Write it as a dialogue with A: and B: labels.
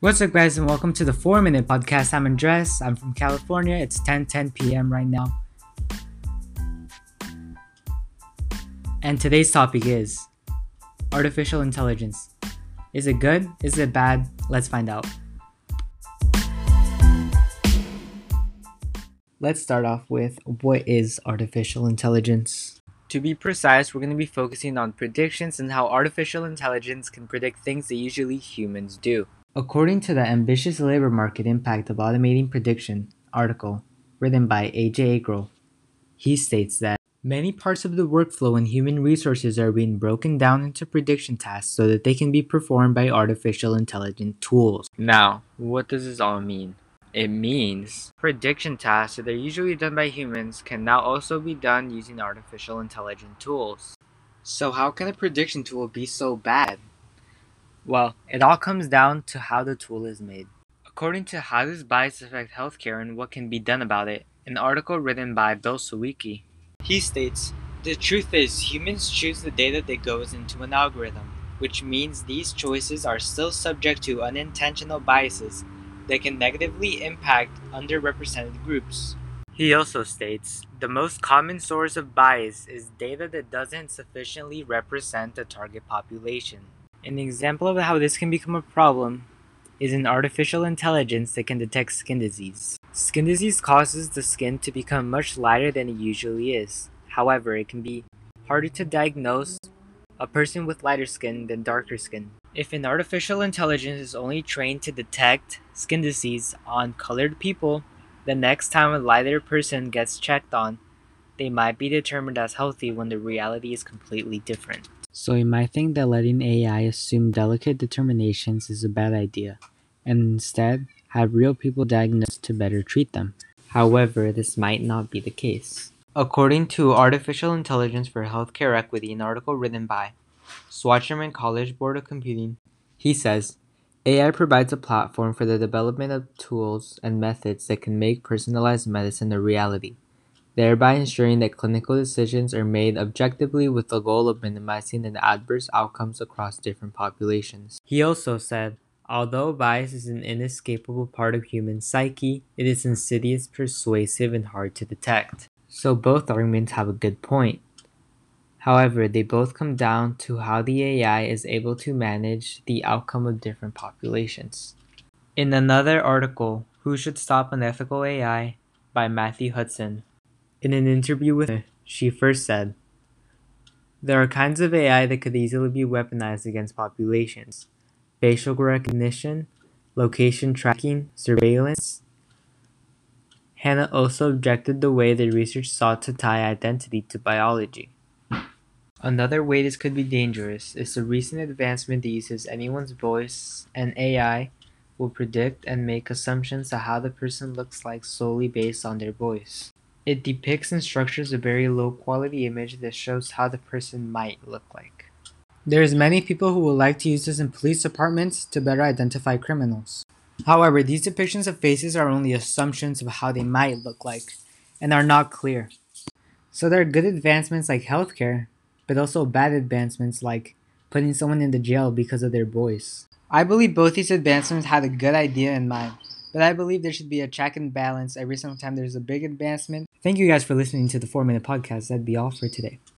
A: What's up, guys, and welcome to the 4 Minute Podcast. I'm Andres. I'm from California. It's 10 10 p.m. right now. And today's topic is artificial intelligence. Is it good? Is it bad? Let's find out. Let's start off with what is artificial intelligence? To be precise, we're going to be focusing on predictions and how artificial intelligence can predict things that usually humans do. According to the Ambitious Labor Market Impact of Automating Prediction article written by Ajay Agrawal, he states that many parts of the workflow in human resources are being broken down into prediction tasks so that they can be performed by artificial intelligent tools. Now, what does this all mean? It means prediction tasks that are usually done by humans can now also be done using artificial intelligent tools. So, how can a prediction tool be so bad? Well, it all comes down to how the tool is made. According to How Does Bias Affect Healthcare and What Can Be Done About It, an article written by Bill Sawicki, he states The truth is, humans choose the data that goes into an algorithm, which means these choices are still subject to unintentional biases that can negatively impact underrepresented groups. He also states the most common source of bias is data that doesn't sufficiently represent the target population. An example of how this can become a problem is an artificial intelligence that can detect skin disease. Skin disease causes the skin to become much lighter than it usually is. However, it can be harder to diagnose a person with lighter skin than darker skin. If an artificial intelligence is only trained to detect skin disease on colored people, the next time a lighter person gets checked on, they might be determined as healthy when the reality is completely different. So you might think that letting AI assume delicate determinations is a bad idea, and instead have real people diagnosed to better treat them. However, this might not be the case. According to Artificial Intelligence for Healthcare Equity, an article written by Schwarzman College Board of Computing, he says, AI provides a platform for the development of tools and methods that can make personalized medicine a reality, thereby ensuring that clinical decisions are made objectively with the goal of minimizing the adverse outcomes across different populations. He also said, Although bias is an inescapable part of human psyche, it is insidious, persuasive, and hard to detect. So both arguments have a good point. However, they both come down to how the AI is able to manage the outcome of different populations. In another article, Who Should Stop Unethical AI by Matthew Hutson, in an interview with her, she first said, There are kinds of AI that could easily be weaponized against populations facial recognition, location tracking, surveillance. Hannah also objected the way the research sought to tie identity to biology. Another way this could be dangerous is the recent advancement that uses anyone's voice and AI will predict and make assumptions to how the person looks like solely based on their voice. It depicts and structures a very low quality image that shows how the person might look like. There's many people who would like to use this in police departments to better identify criminals. However, these depictions of faces are only assumptions of how they might look like and are not clear. So there are good advancements like healthcare, but also bad advancements like putting someone in the jail because of their voice. I believe both these advancements had a good idea in mind, but I believe there should be a check and balance every single time there's a big advancement. Thank you guys for listening to the 4 Minute Podcast. That'd be all for today.